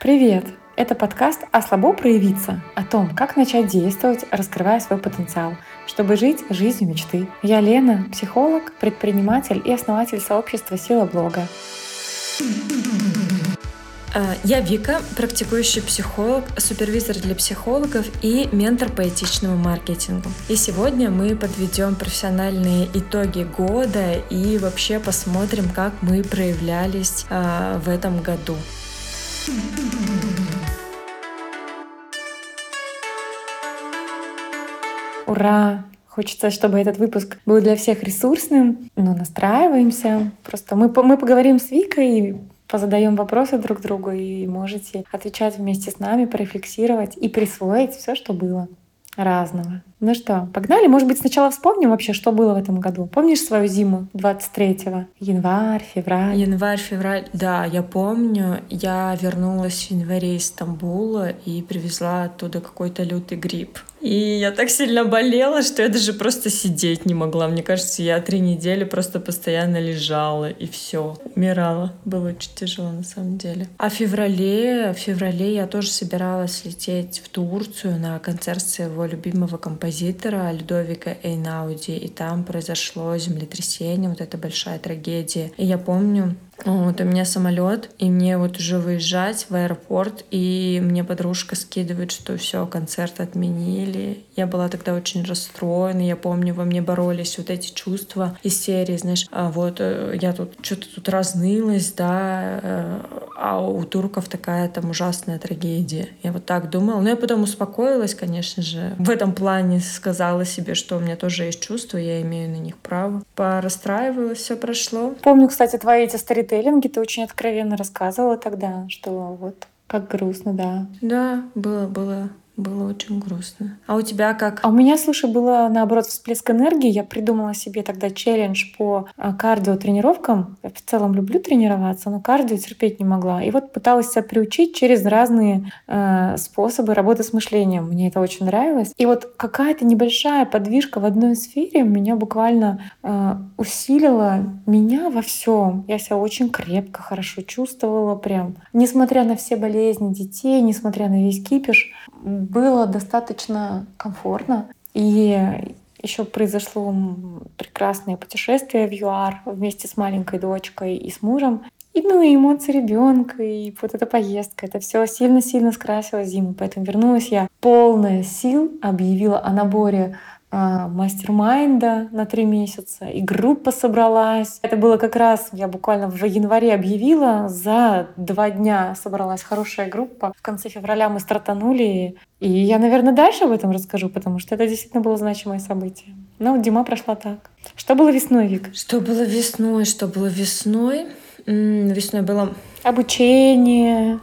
Привет! Это подкаст «А слабо проявиться» о том, как начать действовать, раскрывая свой потенциал, чтобы жить жизнью мечты. Я Лена, психолог, предприниматель и основатель сообщества «Сила блога». А, я Вика, практикующий психолог, супервизор для психологов и ментор по этичному маркетингу. И сегодня мы подведем профессиональные итоги года и вообще посмотрим, как мы проявлялись а, в этом году. Ура! Хочется, чтобы этот выпуск был для всех ресурсным, но настраиваемся. Просто мы, мы поговорим с Викой, позадаем вопросы друг другу и можете отвечать вместе с нами, порефлексировать и присвоить все, что было разного. Ну что, погнали? Может быть, сначала вспомним вообще, что было в этом году. Помнишь свою зиму 23-го? Январь, февраль. Январь, февраль, да, я помню. Я вернулась в январе из Стамбула и привезла оттуда какой-то лютый грипп. И я так сильно болела, что я даже просто сидеть не могла. Мне кажется, я три недели просто постоянно лежала и все, умирала. Было очень тяжело на самом деле. А в феврале, в феврале я тоже собиралась лететь в Турцию на концерт своего любимого композитора композитора Людовика Эйнауди, и там произошло землетрясение, вот эта большая трагедия. И я помню, вот у меня самолет, и мне вот уже выезжать в аэропорт, и мне подружка скидывает, что все, концерт отменили. Я была тогда очень расстроена, я помню, во мне боролись вот эти чувства из серии, знаешь, а вот э, я тут что-то тут разнылась, да, э, а у турков такая там ужасная трагедия. Я вот так думала. Но я потом успокоилась, конечно же. В этом плане сказала себе, что у меня тоже есть чувства, я имею на них право. Порастраивалась, все прошло. Помню, кстати, твои эти старые сторителлинге ты очень откровенно рассказывала тогда, что вот как грустно, да. Да, было, было было очень грустно. А у тебя как? А у меня, слушай, было наоборот всплеск энергии. Я придумала себе тогда челлендж по а, кардио тренировкам. Я в целом люблю тренироваться, но кардио терпеть не могла. И вот пыталась себя приучить через разные э, способы работы с мышлением. Мне это очень нравилось. И вот какая-то небольшая подвижка в одной сфере меня буквально э, усилила меня во всем. Я себя очень крепко, хорошо чувствовала прям. Несмотря на все болезни детей, несмотря на весь кипиш, было достаточно комфортно. И еще произошло прекрасное путешествие в ЮАР вместе с маленькой дочкой и с мужем. И, ну, и эмоции ребенка, и вот эта поездка, это все сильно-сильно скрасило зиму. Поэтому вернулась я полная сил, объявила о наборе мастер-майнда на три месяца, и группа собралась. Это было как раз, я буквально в январе объявила, за два дня собралась хорошая группа. В конце февраля мы стартанули, и я, наверное, дальше об этом расскажу, потому что это действительно было значимое событие. Но зима прошла так. Что было весной, Вик? Что было весной? Что было весной? Весной было обучение, а,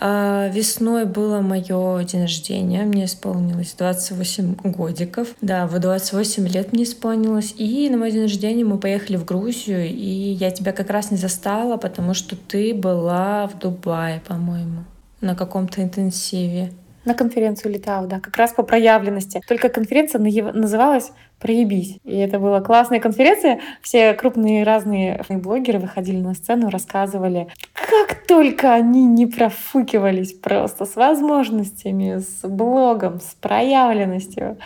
весной было мое день рождения, мне исполнилось 28 годиков. Да, в 28 лет мне исполнилось. И на мой день рождения мы поехали в Грузию, и я тебя как раз не застала, потому что ты была в Дубае, по-моему, на каком-то интенсиве. На конференцию летала, да, как раз по проявленности. Только конференция называлась проебись. И это была классная конференция. Все крупные разные блогеры выходили на сцену, рассказывали, как только они не профукивались просто с возможностями, с блогом, с проявленностью.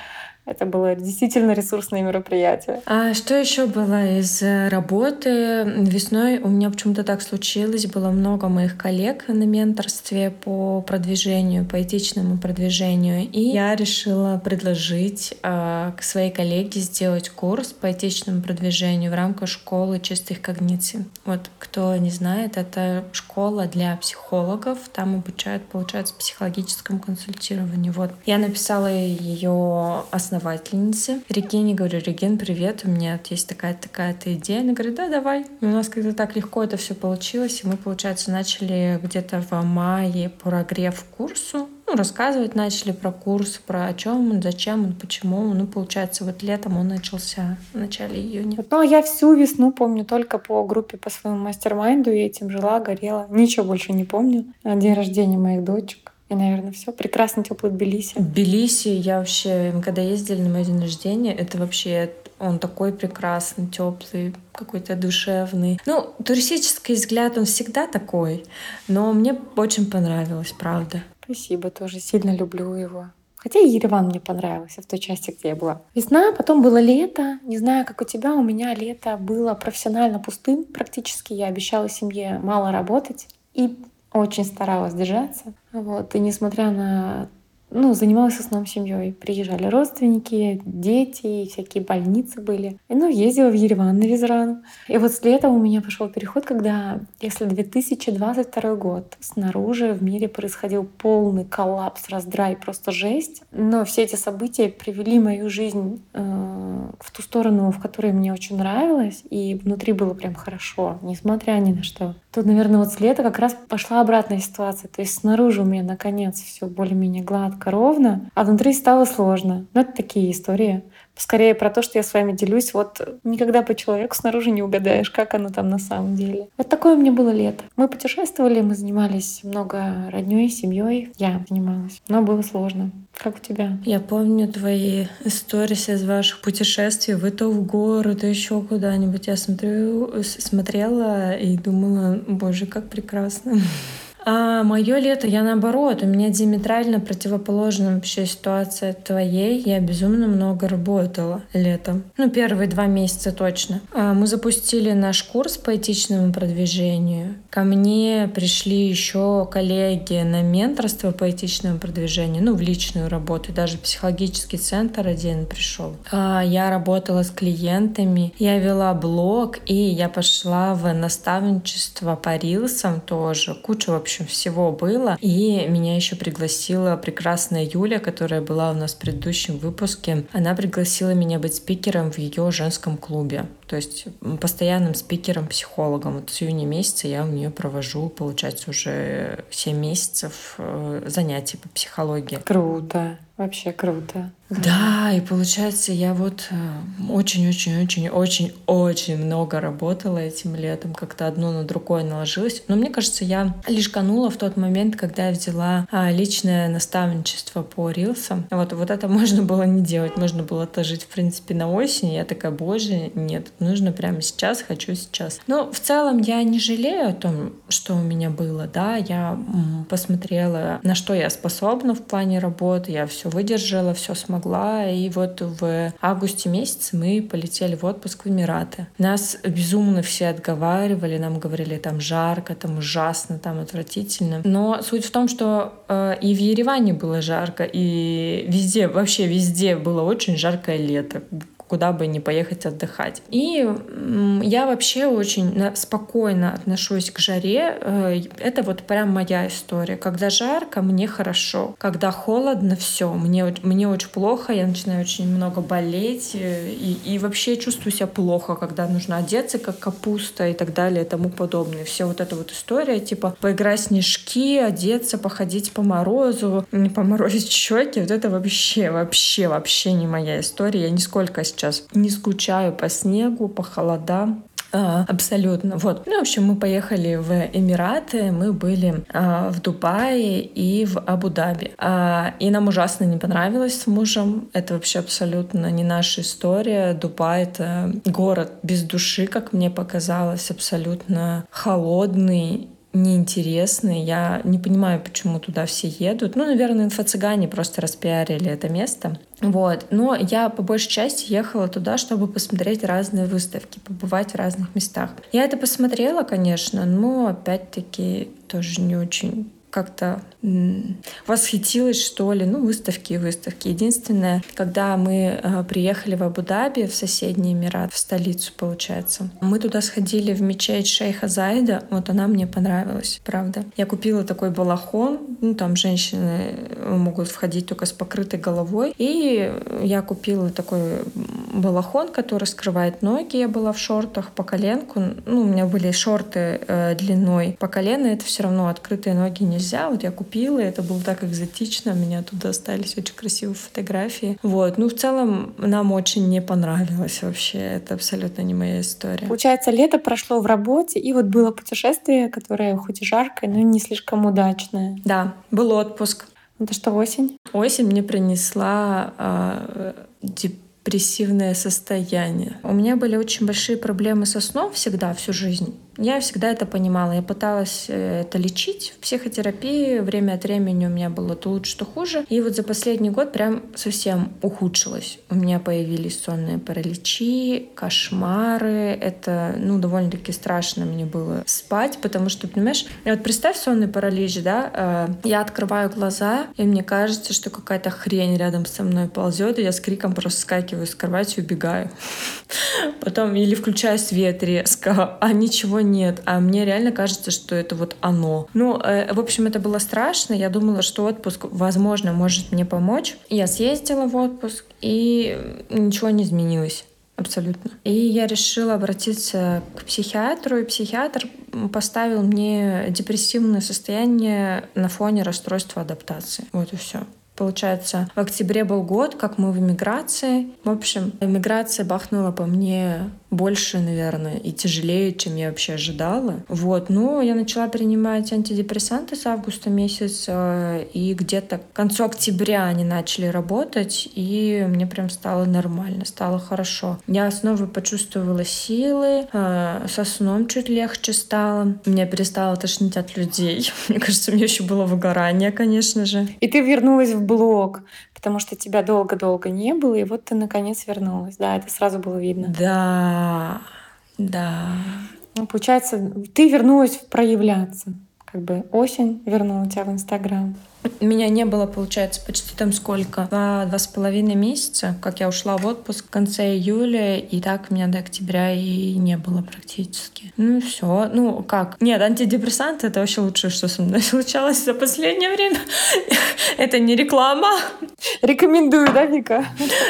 Это было действительно ресурсное мероприятие. А что еще было из э, работы? Весной у меня почему-то так случилось. Было много моих коллег на менторстве по продвижению, по этичному продвижению. И я решила предложить э, к своей коллеге сделать курс по этичному продвижению в рамках школы чистых когниций. Вот кто не знает, это школа для психологов. Там обучают, получается, психологическому консультированию. Вот. Я написала ее основание основательницы Регине. Говорю, Реген, привет, у меня есть такая-то такая-то идея. Она говорит, да, давай. И у нас как-то так легко это все получилось. И мы, получается, начали где-то в мае прогрев курсу ну, рассказывать начали про курс, про о чем он, зачем он, почему. Ну, получается, вот летом он начался в начале июня. Ну, а я всю весну помню только по группе, по своему мастер-майнду, и этим жила, горела. Ничего больше не помню. День рождения моих дочек. И, наверное, все. Прекрасно теплый Тбилиси. Тбилиси, я вообще, когда ездили на мой день рождения, это вообще Он такой прекрасный, теплый, какой-то душевный. Ну, туристический взгляд, он всегда такой, но мне очень понравилось, правда. Спасибо, тоже сильно люблю его. Хотя и Ереван мне понравился в той части, где я была. Весна, потом было лето. Не знаю, как у тебя, у меня лето было профессионально пустым практически. Я обещала семье мало работать и очень старалась держаться. Вот. И несмотря на ну, занималась в основном семьей. Приезжали родственники, дети, всякие больницы были. И, ну, ездила в Ереван на Визран. И вот с лета у меня пошел переход, когда, если 2022 год, снаружи в мире происходил полный коллапс, раздрай, просто жесть. Но все эти события привели мою жизнь э, в ту сторону, в которой мне очень нравилось, и внутри было прям хорошо, несмотря ни на что. Тут, наверное, вот с лета как раз пошла обратная ситуация. То есть снаружи у меня наконец все более-менее гладко, ровно, а внутри стало сложно. Ну, это такие истории скорее про то, что я с вами делюсь. Вот никогда по человеку снаружи не угадаешь, как оно там на самом деле. Вот такое у меня было лето. Мы путешествовали, мы занимались много родней, семьей. Я занималась. Но было сложно. Как у тебя? Я помню твои истории из ваших путешествий. Вы то в горы, то еще куда-нибудь. Я смотрю, смотрела и думала, боже, как прекрасно. А мое лето, я наоборот, у меня диаметрально противоположная вообще ситуация твоей. Я безумно много работала летом. Ну, первые два месяца точно. А мы запустили наш курс по этичному продвижению. Ко мне пришли еще коллеги на менторство по этичному продвижению, ну, в личную работу. Даже психологический центр один пришел. А я работала с клиентами, я вела блог, и я пошла в наставничество по рилсам тоже. Куча вообще общем, всего было. И меня еще пригласила прекрасная Юля, которая была у нас в предыдущем выпуске. Она пригласила меня быть спикером в ее женском клубе. То есть постоянным спикером-психологом. Вот с июня месяца я у нее провожу, получается, уже 7 месяцев э, занятий по психологии. Круто. Вообще круто. Да, и получается, я вот очень-очень-очень-очень-очень много работала этим летом, как-то одно на другое наложилось. Но мне кажется, я лишь канула в тот момент, когда я взяла а, личное наставничество по рилсам. Вот, вот это можно было не делать, можно было отложить, в принципе, на осень. Я такая, боже, нет, нужно прямо сейчас, хочу сейчас. Но в целом я не жалею о том, что у меня было, да, я посмотрела, на что я способна в плане работы, я все выдержала, все смогла, и вот в августе месяце мы полетели в отпуск в Эмираты. Нас безумно все отговаривали, нам говорили, там жарко, там ужасно, там отвратительно. Но суть в том, что э, и в Ереване было жарко, и везде, вообще везде было очень жаркое лето куда бы ни поехать отдыхать. И я вообще очень спокойно отношусь к жаре. Э, это вот прям моя история. Когда жарко, мне хорошо. Когда холодно, все, мне, мне очень плохо, я начинаю очень много болеть э, и, и вообще чувствую себя плохо, когда нужно одеться как капуста и так далее и тому подобное. Все вот эта вот история, типа поиграть снежки, одеться, походить по морозу, не поморозить щеки, вот это вообще, вообще, вообще не моя история. Я нисколько сейчас не скучаю по снегу, по холодам. А, абсолютно. Вот. Ну, в общем, мы поехали в Эмираты, мы были а, в Дубае и в Абу-Даби. А, и нам ужасно не понравилось с мужем. Это вообще абсолютно не наша история. Дубай — это город без души, как мне показалось, абсолютно холодный неинтересный. Я не понимаю, почему туда все едут. Ну, наверное, инфо-цыгане просто распиарили это место. Вот. Но я по большей части ехала туда, чтобы посмотреть разные выставки, побывать в разных местах. Я это посмотрела, конечно, но опять-таки тоже не очень как-то восхитилась, что ли. Ну, выставки и выставки. Единственное, когда мы э, приехали в Абу-Даби, в соседний Эмират, в столицу, получается, мы туда сходили в мечеть Шейха Зайда. Вот она мне понравилась, правда. Я купила такой балахон. Ну, там женщины могут входить только с покрытой головой. И я купила такой балахон, который скрывает ноги. Я была в шортах по коленку. Ну, у меня были шорты э, длиной по колено. Это все равно открытые ноги нельзя. Вот я купила это было так экзотично, у меня туда остались очень красивые фотографии. Вот, ну в целом нам очень не понравилось вообще, это абсолютно не моя история. Получается, лето прошло в работе, и вот было путешествие, которое хоть и жаркое, но не слишком удачное. Да, был отпуск. Это что, осень? Осень мне принесла э, депрессивное состояние. У меня были очень большие проблемы со сном всегда, всю жизнь. Я всегда это понимала. Я пыталась э, это лечить в психотерапии. Время от времени у меня было то лучше, то хуже. И вот за последний год прям совсем ухудшилось. У меня появились сонные параличи, кошмары. Это, ну, довольно-таки страшно мне было спать, потому что, понимаешь, вот представь сонный паралич, да, э, я открываю глаза, и мне кажется, что какая-то хрень рядом со мной ползет, и я с криком просто скакиваю с кровати и убегаю. Потом или включаю свет резко, а ничего нет, а мне реально кажется, что это вот оно. Ну, э, в общем, это было страшно. Я думала, что отпуск, возможно, может мне помочь. Я съездила в отпуск, и ничего не изменилось. Абсолютно. И я решила обратиться к психиатру, и психиатр поставил мне депрессивное состояние на фоне расстройства адаптации. Вот и все. Получается, в октябре был год, как мы в эмиграции. В общем, эмиграция бахнула по мне больше, наверное, и тяжелее, чем я вообще ожидала. Вот, но я начала принимать антидепрессанты с августа месяца, и где-то к концу октября они начали работать, и мне прям стало нормально, стало хорошо. Я снова почувствовала силы, а, со сном чуть легче стало, меня перестало тошнить от людей. Мне кажется, у меня еще было выгорание, конечно же. И ты вернулась в блог, потому что тебя долго-долго не было, и вот ты наконец вернулась. Да, это сразу было видно. Да, да. Ну, получается, ты вернулась проявляться. Как бы осень вернула тебя в Инстаграм. Меня не было, получается, почти там сколько? Два, два с половиной месяца, как я ушла в отпуск в конце июля, и так меня до октября и не было практически. Ну все, ну как? Нет, антидепрессанты — это вообще лучшее, что со мной случалось за последнее время. это не реклама. Рекомендую, да, Вика?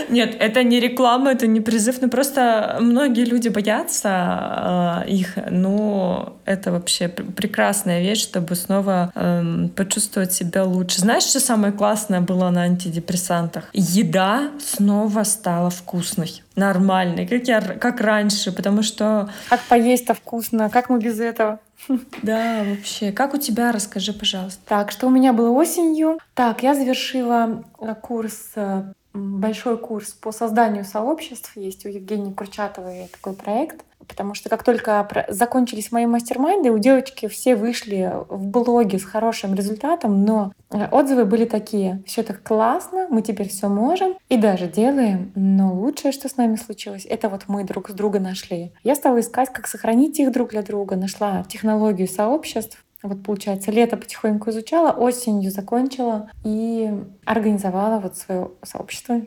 Нет, это не реклама, это не призыв, ну просто многие люди боятся э, их, но это вообще прекрасная вещь, чтобы снова э, почувствовать себя лучше лучше. Знаешь, что самое классное было на антидепрессантах? Еда снова стала вкусной, нормальной, как, я, как раньше, потому что... Как поесть-то вкусно, как мы без этого? Да, вообще. Как у тебя? Расскажи, пожалуйста. Так, что у меня было осенью? Так, я завершила э, курс э, большой курс по созданию сообществ. Есть у Евгении Курчатовой такой проект потому что как только закончились мои мастер-майнды, у девочки все вышли в блоге с хорошим результатом, но э, отзывы были такие, все так классно, мы теперь все можем и даже делаем, но лучшее, что с нами случилось, это вот мы друг с друга нашли. Я стала искать, как сохранить их друг для друга, нашла технологию сообществ, вот получается, лето потихоньку изучала, осенью закончила и организовала вот свое сообщество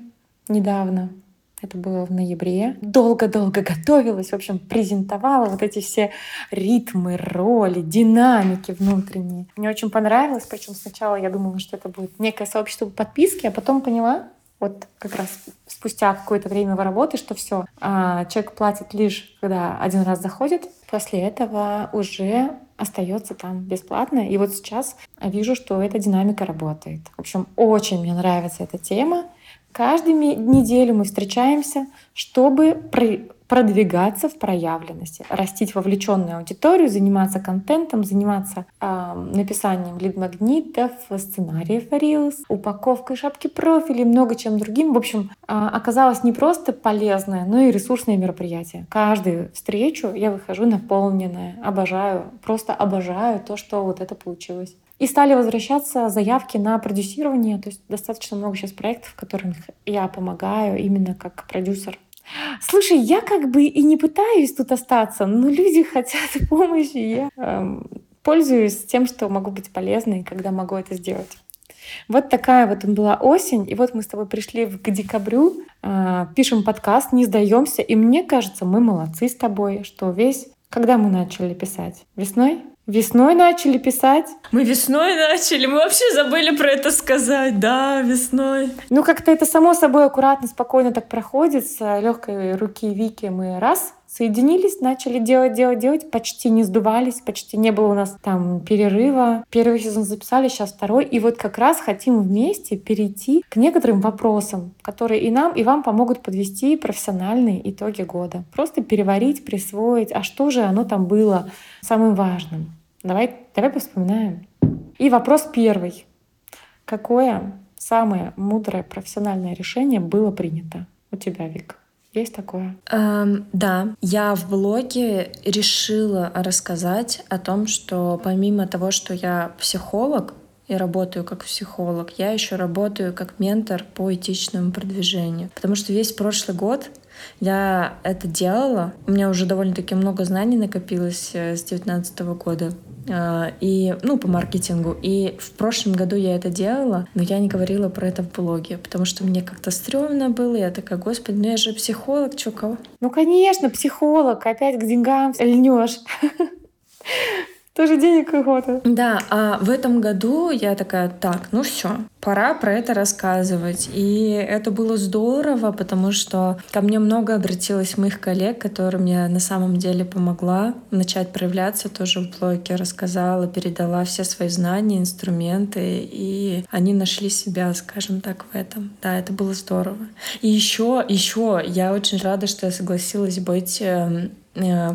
недавно. Это было в ноябре. Долго-долго готовилась, в общем, презентовала вот эти все ритмы, роли, динамики внутренние. Мне очень понравилось, причем сначала я думала, что это будет некое сообщество подписки, а потом поняла, вот как раз спустя какое-то время вы работы, что все, а, человек платит лишь, когда один раз заходит, после этого уже остается там бесплатно. И вот сейчас вижу, что эта динамика работает. В общем, очень мне нравится эта тема. Каждую неделю мы встречаемся, чтобы продвигаться в проявленности, растить вовлеченную аудиторию, заниматься контентом, заниматься э, написанием лид-магнитов, сценариев Reels, упаковкой шапки профилей, много чем другим. В общем, э, оказалось не просто полезное, но и ресурсное мероприятие. Каждую встречу я выхожу наполненная, обожаю, просто обожаю то, что вот это получилось. И стали возвращаться заявки на продюсирование. То есть достаточно много сейчас проектов, которым я помогаю именно как продюсер. Слушай, я как бы и не пытаюсь тут остаться, но люди хотят помощи. Я эм, пользуюсь тем, что могу быть полезной, когда могу это сделать. Вот такая вот была осень, и вот мы с тобой пришли к декабрю, э, пишем подкаст, не сдаемся, и мне кажется, мы молодцы с тобой, что весь... Когда мы начали писать? Весной? Весной начали писать. Мы весной начали, мы вообще забыли про это сказать, да, весной. Ну, как-то это само собой аккуратно, спокойно так проходит. С легкой руки Вики мы раз соединились, начали делать, делать, делать, почти не сдувались, почти не было у нас там перерыва. Первый сезон записали, сейчас второй. И вот как раз хотим вместе перейти к некоторым вопросам, которые и нам, и вам помогут подвести профессиональные итоги года. Просто переварить, присвоить, а что же оно там было самым важным. Давай, давай вспоминаем. И вопрос первый. Какое самое мудрое профессиональное решение было принято? у тебя, Вик? Есть такое? Эм, да, я в блоге решила рассказать о том, что помимо того, что я психолог, и работаю как психолог, я еще работаю как ментор по этичному продвижению. Потому что весь прошлый год я это делала. У меня уже довольно-таки много знаний накопилось э, с 2019 года. А, и, ну, по маркетингу. И в прошлом году я это делала, но я не говорила про это в блоге, потому что мне как-то стрёмно было. Я такая, господи, ну я же психолог, чё, кого? Ну, конечно, психолог, опять к деньгам льнешь. Тоже денег охота. Да, а в этом году я такая, так, ну все, пора про это рассказывать. И это было здорово, потому что ко мне много обратилось моих коллег, которым я на самом деле помогла начать проявляться тоже в блоге, рассказала, передала все свои знания, инструменты, и они нашли себя, скажем так, в этом. Да, это было здорово. И еще, еще я очень рада, что я согласилась быть эм,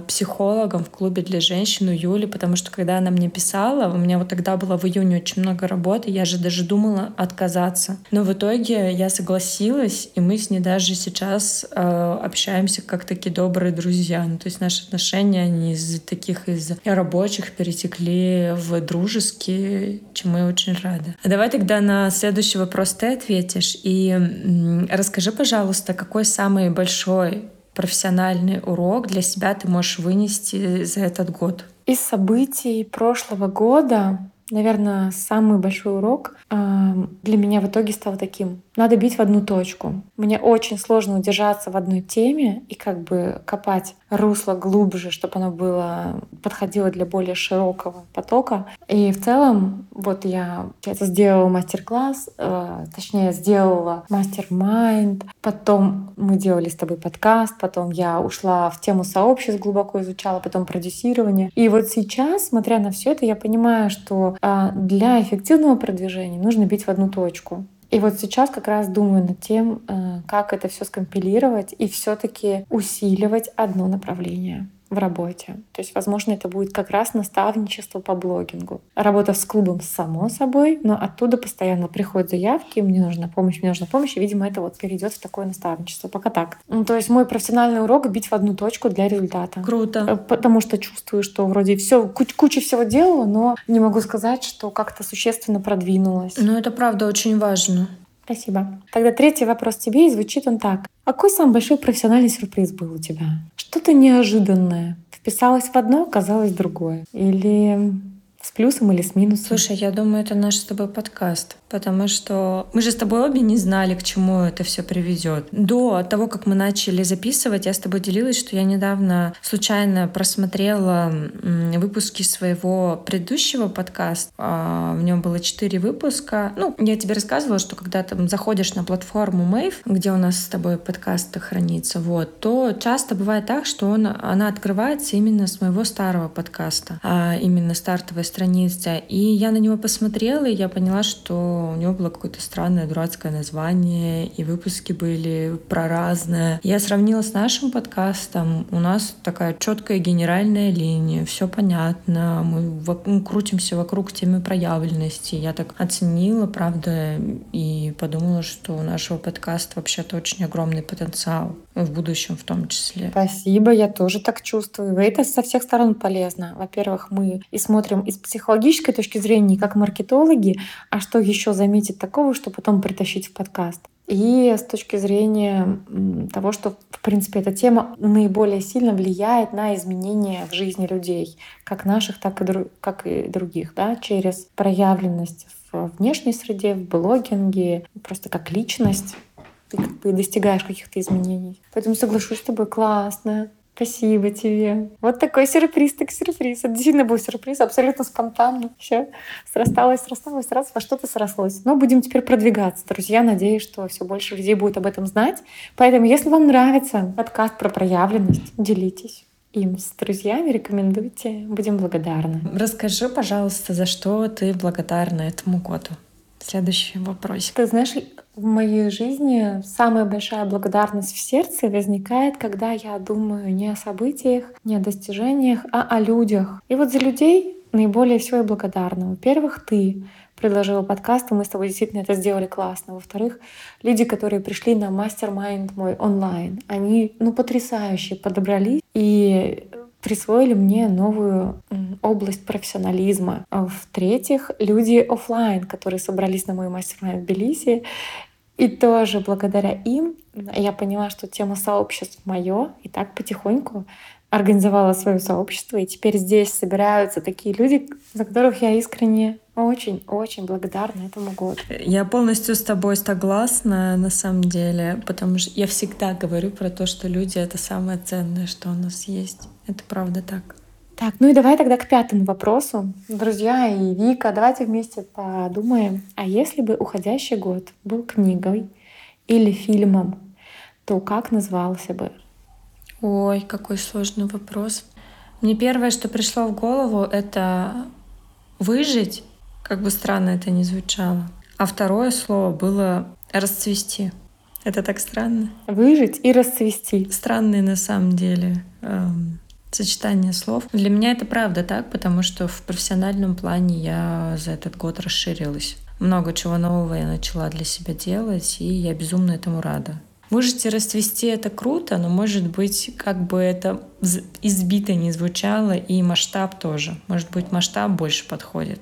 психологом в клубе для женщин у Юли, потому что когда она мне писала, у меня вот тогда было в июне очень много работы, я же даже думала отказаться. Но в итоге я согласилась, и мы с ней даже сейчас э, общаемся как такие добрые друзья. Ну, то есть наши отношения, они из таких из рабочих перетекли в дружеские, чему я очень рада. А давай тогда на следующий вопрос ты ответишь. И м, расскажи, пожалуйста, какой самый большой профессиональный урок для себя ты можешь вынести за этот год? Из событий прошлого года, наверное, самый большой урок а, для меня в итоге стал таким. Надо бить в одну точку. Мне очень сложно удержаться в одной теме и как бы копать русло глубже, чтобы оно было подходило для более широкого потока. И в целом, вот я это сделала мастер-класс, э, точнее сделала мастер-майнд, потом мы делали с тобой подкаст, потом я ушла в тему сообществ, глубоко изучала, потом продюсирование. И вот сейчас, смотря на все это, я понимаю, что э, для эффективного продвижения нужно бить в одну точку. И вот сейчас как раз думаю над тем, э, как это все скомпилировать и все-таки усиливать одно направление в работе. То есть, возможно, это будет как раз наставничество по блогингу. Работа с клубом, само собой, но оттуда постоянно приходят заявки, мне нужна помощь, мне нужна помощь, и, видимо, это вот перейдет в такое наставничество. Пока так. Ну, то есть мой профессиональный урок — бить в одну точку для результата. Круто. Э, потому что чувствую, что вроде все куч куча всего делала, но не могу сказать, что как-то существенно продвинулась. Ну, это правда очень важно. Спасибо. Тогда третий вопрос тебе, и звучит он так. Какой самый большой профессиональный сюрприз был у тебя? Что-то неожиданное. Вписалось в одно, оказалось другое. Или с плюсом или с минусом? Слушай, я думаю, это наш с тобой подкаст потому что мы же с тобой обе не знали, к чему это все приведет. До того, как мы начали записывать, я с тобой делилась, что я недавно случайно просмотрела выпуски своего предыдущего подкаста. А, в нем было четыре выпуска. Ну, я тебе рассказывала, что когда ты заходишь на платформу Мейв, где у нас с тобой подкаст хранится, вот, то часто бывает так, что он, она открывается именно с моего старого подкаста, а именно стартовая страница. И я на него посмотрела, и я поняла, что у него было какое-то странное, дурацкое название, и выпуски были про разное. Я сравнила с нашим подкастом. У нас такая четкая генеральная линия, все понятно, мы в- крутимся вокруг темы проявленности. Я так оценила, правда, и подумала, что у нашего подкаста вообще-то очень огромный потенциал в будущем в том числе. Спасибо, я тоже так чувствую. Это со всех сторон полезно. Во-первых, мы и смотрим из психологической точки зрения, как маркетологи, а что еще заметить такого, что потом притащить в подкаст. И с точки зрения того, что, в принципе, эта тема наиболее сильно влияет на изменения в жизни людей, как наших, так и, дру- как и других, да, через проявленность в внешней среде, в блогинге, просто как личность ты как бы достигаешь каких-то изменений. Поэтому соглашусь с тобой, классно. Спасибо тебе. Вот такой сюрприз, так сюрприз. Это действительно был сюрприз, абсолютно спонтанно. Все срасталось, срасталось, раз во что-то срослось. Но будем теперь продвигаться, друзья. Надеюсь, что все больше людей будет об этом знать. Поэтому, если вам нравится подкаст про проявленность, делитесь им с друзьями, рекомендуйте. Будем благодарны. Расскажи, пожалуйста, за что ты благодарна этому году? Следующий вопрос. Ты знаешь, в моей жизни самая большая благодарность в сердце возникает, когда я думаю не о событиях, не о достижениях, а о людях. И вот за людей наиболее всего я благодарна. Во-первых, ты, предложила подкаст, и мы с тобой действительно это сделали классно. Во-вторых, люди, которые пришли на мастер-майнд мой онлайн, они, ну, потрясающе подобрались и присвоили мне новую область профессионализма. А в-третьих, люди офлайн, которые собрались на мой мастер-майнд в Тбилиси, и тоже благодаря им я поняла, что тема сообществ мое, и так потихоньку организовала свое сообщество, и теперь здесь собираются такие люди, за которых я искренне очень-очень благодарна этому году. Я полностью с тобой согласна, на самом деле, потому что я всегда говорю про то, что люди — это самое ценное, что у нас есть. Это правда так. Так, ну и давай тогда к пятому вопросу. Друзья и Вика, давайте вместе подумаем, а если бы уходящий год был книгой или фильмом, то как назывался бы? Ой, какой сложный вопрос. Мне первое, что пришло в голову, это выжить, как бы странно это ни звучало. А второе слово было расцвести. Это так странно. Выжить и расцвести. Странные на самом деле эм, сочетание слов. Для меня это правда так, потому что в профессиональном плане я за этот год расширилась. Много чего нового я начала для себя делать, и я безумно этому рада. Можете расцвести это круто, но может быть, как бы это избито не звучало, и масштаб тоже. Может быть, масштаб больше подходит.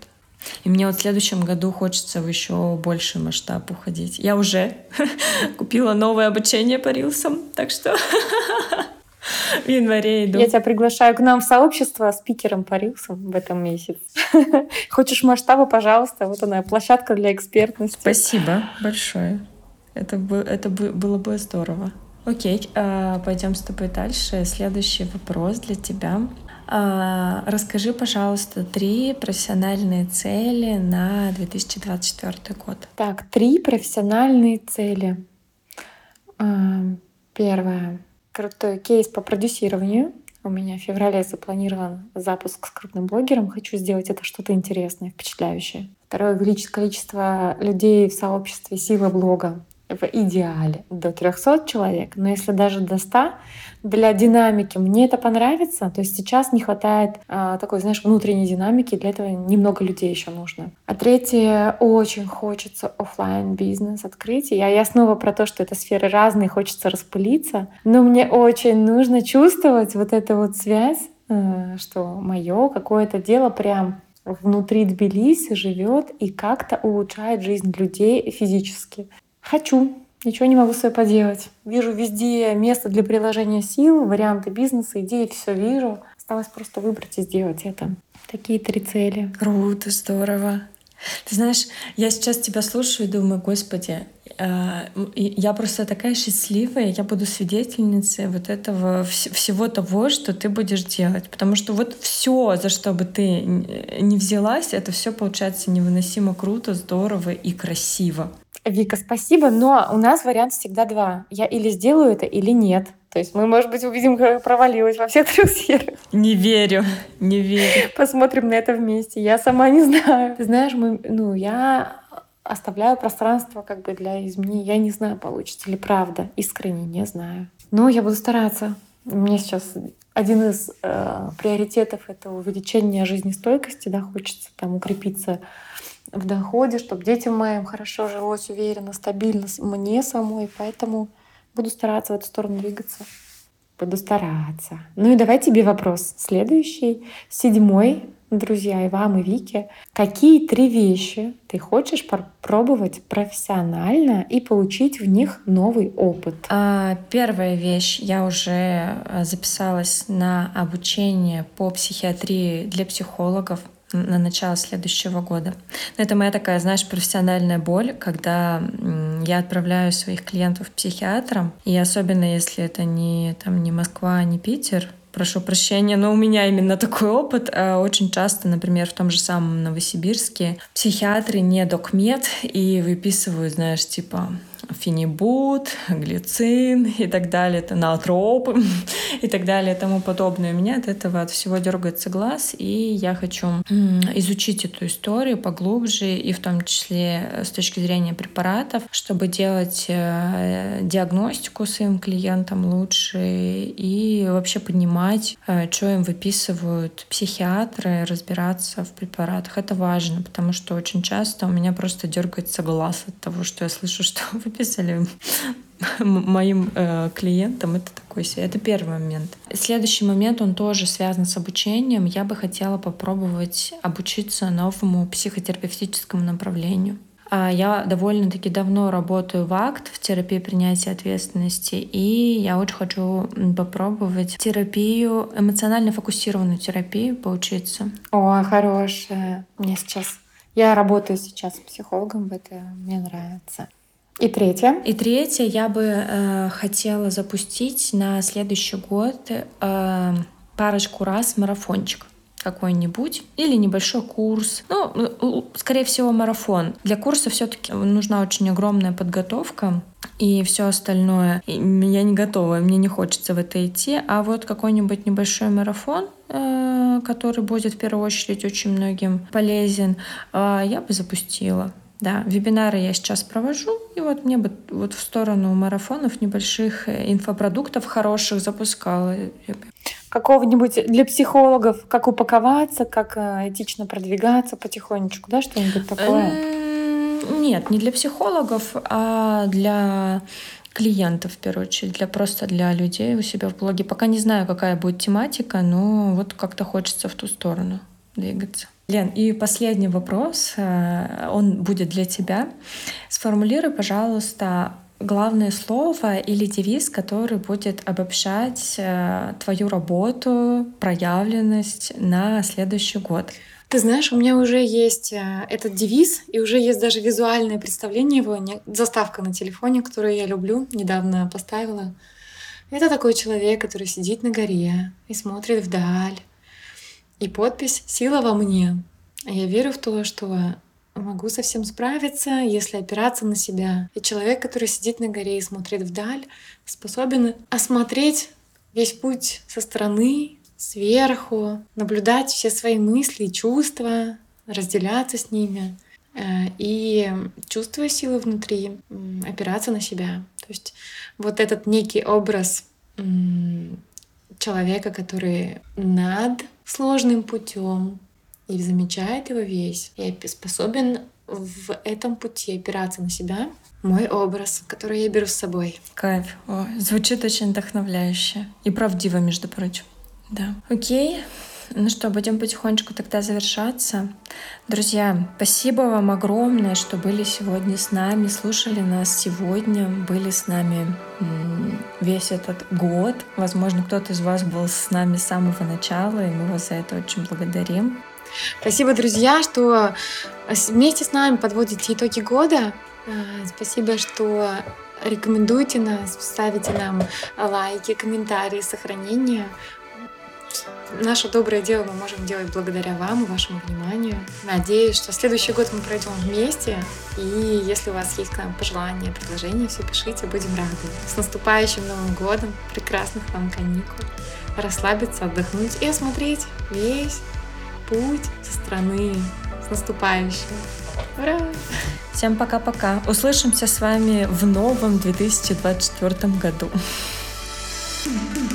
И мне вот в следующем году хочется в еще больший масштаб уходить. Я уже купила новое обучение по рилсам, так что в январе иду. Я тебя приглашаю к нам в сообщество спикером по рилсам в этом месяце. Хочешь масштаба, пожалуйста, вот она, площадка для экспертности. Спасибо большое. Это, бы, это бы, было бы здорово. Окей, э, пойдем с тобой дальше. Следующий вопрос для тебя. Э, расскажи, пожалуйста, три профессиональные цели на 2024 год. Так, три профессиональные цели. Э, первое. Крутой кейс по продюсированию. У меня в феврале запланирован запуск с крупным блогером. Хочу сделать это что-то интересное, впечатляющее. Второе — увеличить количество людей в сообществе силы блога в идеале до 300 человек, но если даже до 100, для динамики мне это понравится. То есть сейчас не хватает а, такой, знаешь, внутренней динамики, для этого немного людей еще нужно. А третье, очень хочется офлайн бизнес открыть. Я, я снова про то, что это сферы разные, хочется распылиться, но мне очень нужно чувствовать вот эту вот связь, э, что мое какое-то дело прям внутри Тбилиси живет и как-то улучшает жизнь людей физически. Хочу. Ничего не могу с собой поделать. Вижу везде место для приложения сил, варианты бизнеса, идеи, все вижу. Осталось просто выбрать и сделать это. Такие три цели. Круто, здорово. Ты знаешь, я сейчас тебя слушаю и думаю, господи, а, я просто такая счастливая, я буду свидетельницей вот этого всего того, что ты будешь делать. Потому что вот все, за что бы ты не взялась, это все получается невыносимо круто, здорово и красиво. Вика, спасибо, но у нас вариант всегда два. Я или сделаю это, или нет. То есть мы, может быть, увидим, как провалилась во всех трех сферах. Не верю, не верю. Посмотрим на это вместе. Я сама не знаю. Ты знаешь, мы, ну, я оставляю пространство как бы для изменений. Я не знаю, получится ли правда. Искренне не знаю. Но я буду стараться. Мне сейчас один из э, приоритетов — это увеличение жизнестойкости. Да, хочется там укрепиться в доходе, чтобы детям моим хорошо жилось, уверенно, стабильно, мне самой. Поэтому буду стараться в эту сторону двигаться. Буду стараться. Ну и давай тебе вопрос. Следующий, седьмой, друзья, и вам, и Вике. Какие три вещи ты хочешь попробовать профессионально и получить в них новый опыт? А, первая вещь. Я уже а, записалась на обучение по психиатрии для психологов на начало следующего года. Это моя такая, знаешь, профессиональная боль, когда я отправляю своих клиентов к психиатрам, и особенно если это не, там, не Москва, не Питер, прошу прощения, но у меня именно такой опыт. А очень часто, например, в том же самом Новосибирске психиатры не докмед и выписывают, знаешь, типа фенибут, глицин и так далее, это наотропы и так далее и тому подобное. У меня от этого от всего дергается глаз, и я хочу изучить эту историю поглубже, и в том числе с точки зрения препаратов, чтобы делать э, диагностику своим клиентам лучше и вообще понимать, э, что им выписывают психиатры, разбираться в препаратах. Это важно, потому что очень часто у меня просто дергается глаз от того, что я слышу, что выписали моим э, клиентам. Это такой. Это первый момент. Следующий момент, он тоже связан с обучением. Я бы хотела попробовать обучиться новому психотерапевтическому направлению. А я довольно-таки давно работаю в акт, в терапии принятия ответственности, и я очень хочу попробовать терапию, эмоционально фокусированную терапию, поучиться. О, хорошая. Мне сейчас... Я работаю сейчас психологом, это мне нравится. И третье. И третье, я бы э, хотела запустить на следующий год э, парочку раз марафончик какой-нибудь или небольшой курс. Ну, скорее всего, марафон. Для курса все-таки нужна очень огромная подготовка и все остальное. Я не готова, мне не хочется в это идти. А вот какой-нибудь небольшой марафон, э, который будет в первую очередь очень многим полезен, э, я бы запустила. Да, вебинары я сейчас провожу, и вот мне бы вот в сторону марафонов небольших э, инфопродуктов хороших запускала какого-нибудь для психологов, как упаковаться, как э, этично продвигаться потихонечку, да, что-нибудь такое? Нет, не для психологов, а для клиентов, в первую очередь, для просто для людей у себя в блоге. Пока не знаю, какая будет тематика, но вот как-то хочется в ту сторону двигаться. Лен, и последний вопрос, э, он будет для тебя. Сформулируй, пожалуйста, главное слово или девиз, который будет обобщать э, твою работу, проявленность на следующий год? Ты знаешь, у меня уже есть э, этот девиз, и уже есть даже визуальное представление его, заставка на телефоне, которую я люблю, недавно поставила. Это такой человек, который сидит на горе и смотрит вдаль. И подпись «Сила во мне». Я верю в то, что могу совсем справиться, если опираться на себя. И человек, который сидит на горе и смотрит вдаль, способен осмотреть весь путь со стороны, сверху, наблюдать все свои мысли и чувства, разделяться с ними э, и, чувствуя силы внутри, опираться на себя. То есть вот этот некий образ человека, который над сложным путем и замечает его весь, и способен в этом пути опираться на себя. Мой образ, который я беру с собой. Кайф. О, звучит очень вдохновляюще. И правдиво, между прочим. Да. Окей. Ну что, будем потихонечку тогда завершаться. Друзья, спасибо вам огромное, что были сегодня с нами, слушали нас сегодня, были с нами весь этот год. Возможно, кто-то из вас был с нами с самого начала, и мы вас за это очень благодарим. Спасибо, друзья, что вместе с нами подводите итоги года. Э, спасибо, что рекомендуете нас, ставите нам лайки, комментарии, сохранения. Наше доброе дело мы можем делать благодаря вам и вашему вниманию. Надеюсь, что следующий год мы пройдем вместе. И если у вас есть к нам пожелания, предложения, все пишите, будем рады. С наступающим Новым годом, прекрасных вам каникул, расслабиться, отдохнуть и осмотреть весь путь со стороны. С наступающим! Ура! Всем пока-пока. Услышимся с вами в новом 2024 году. you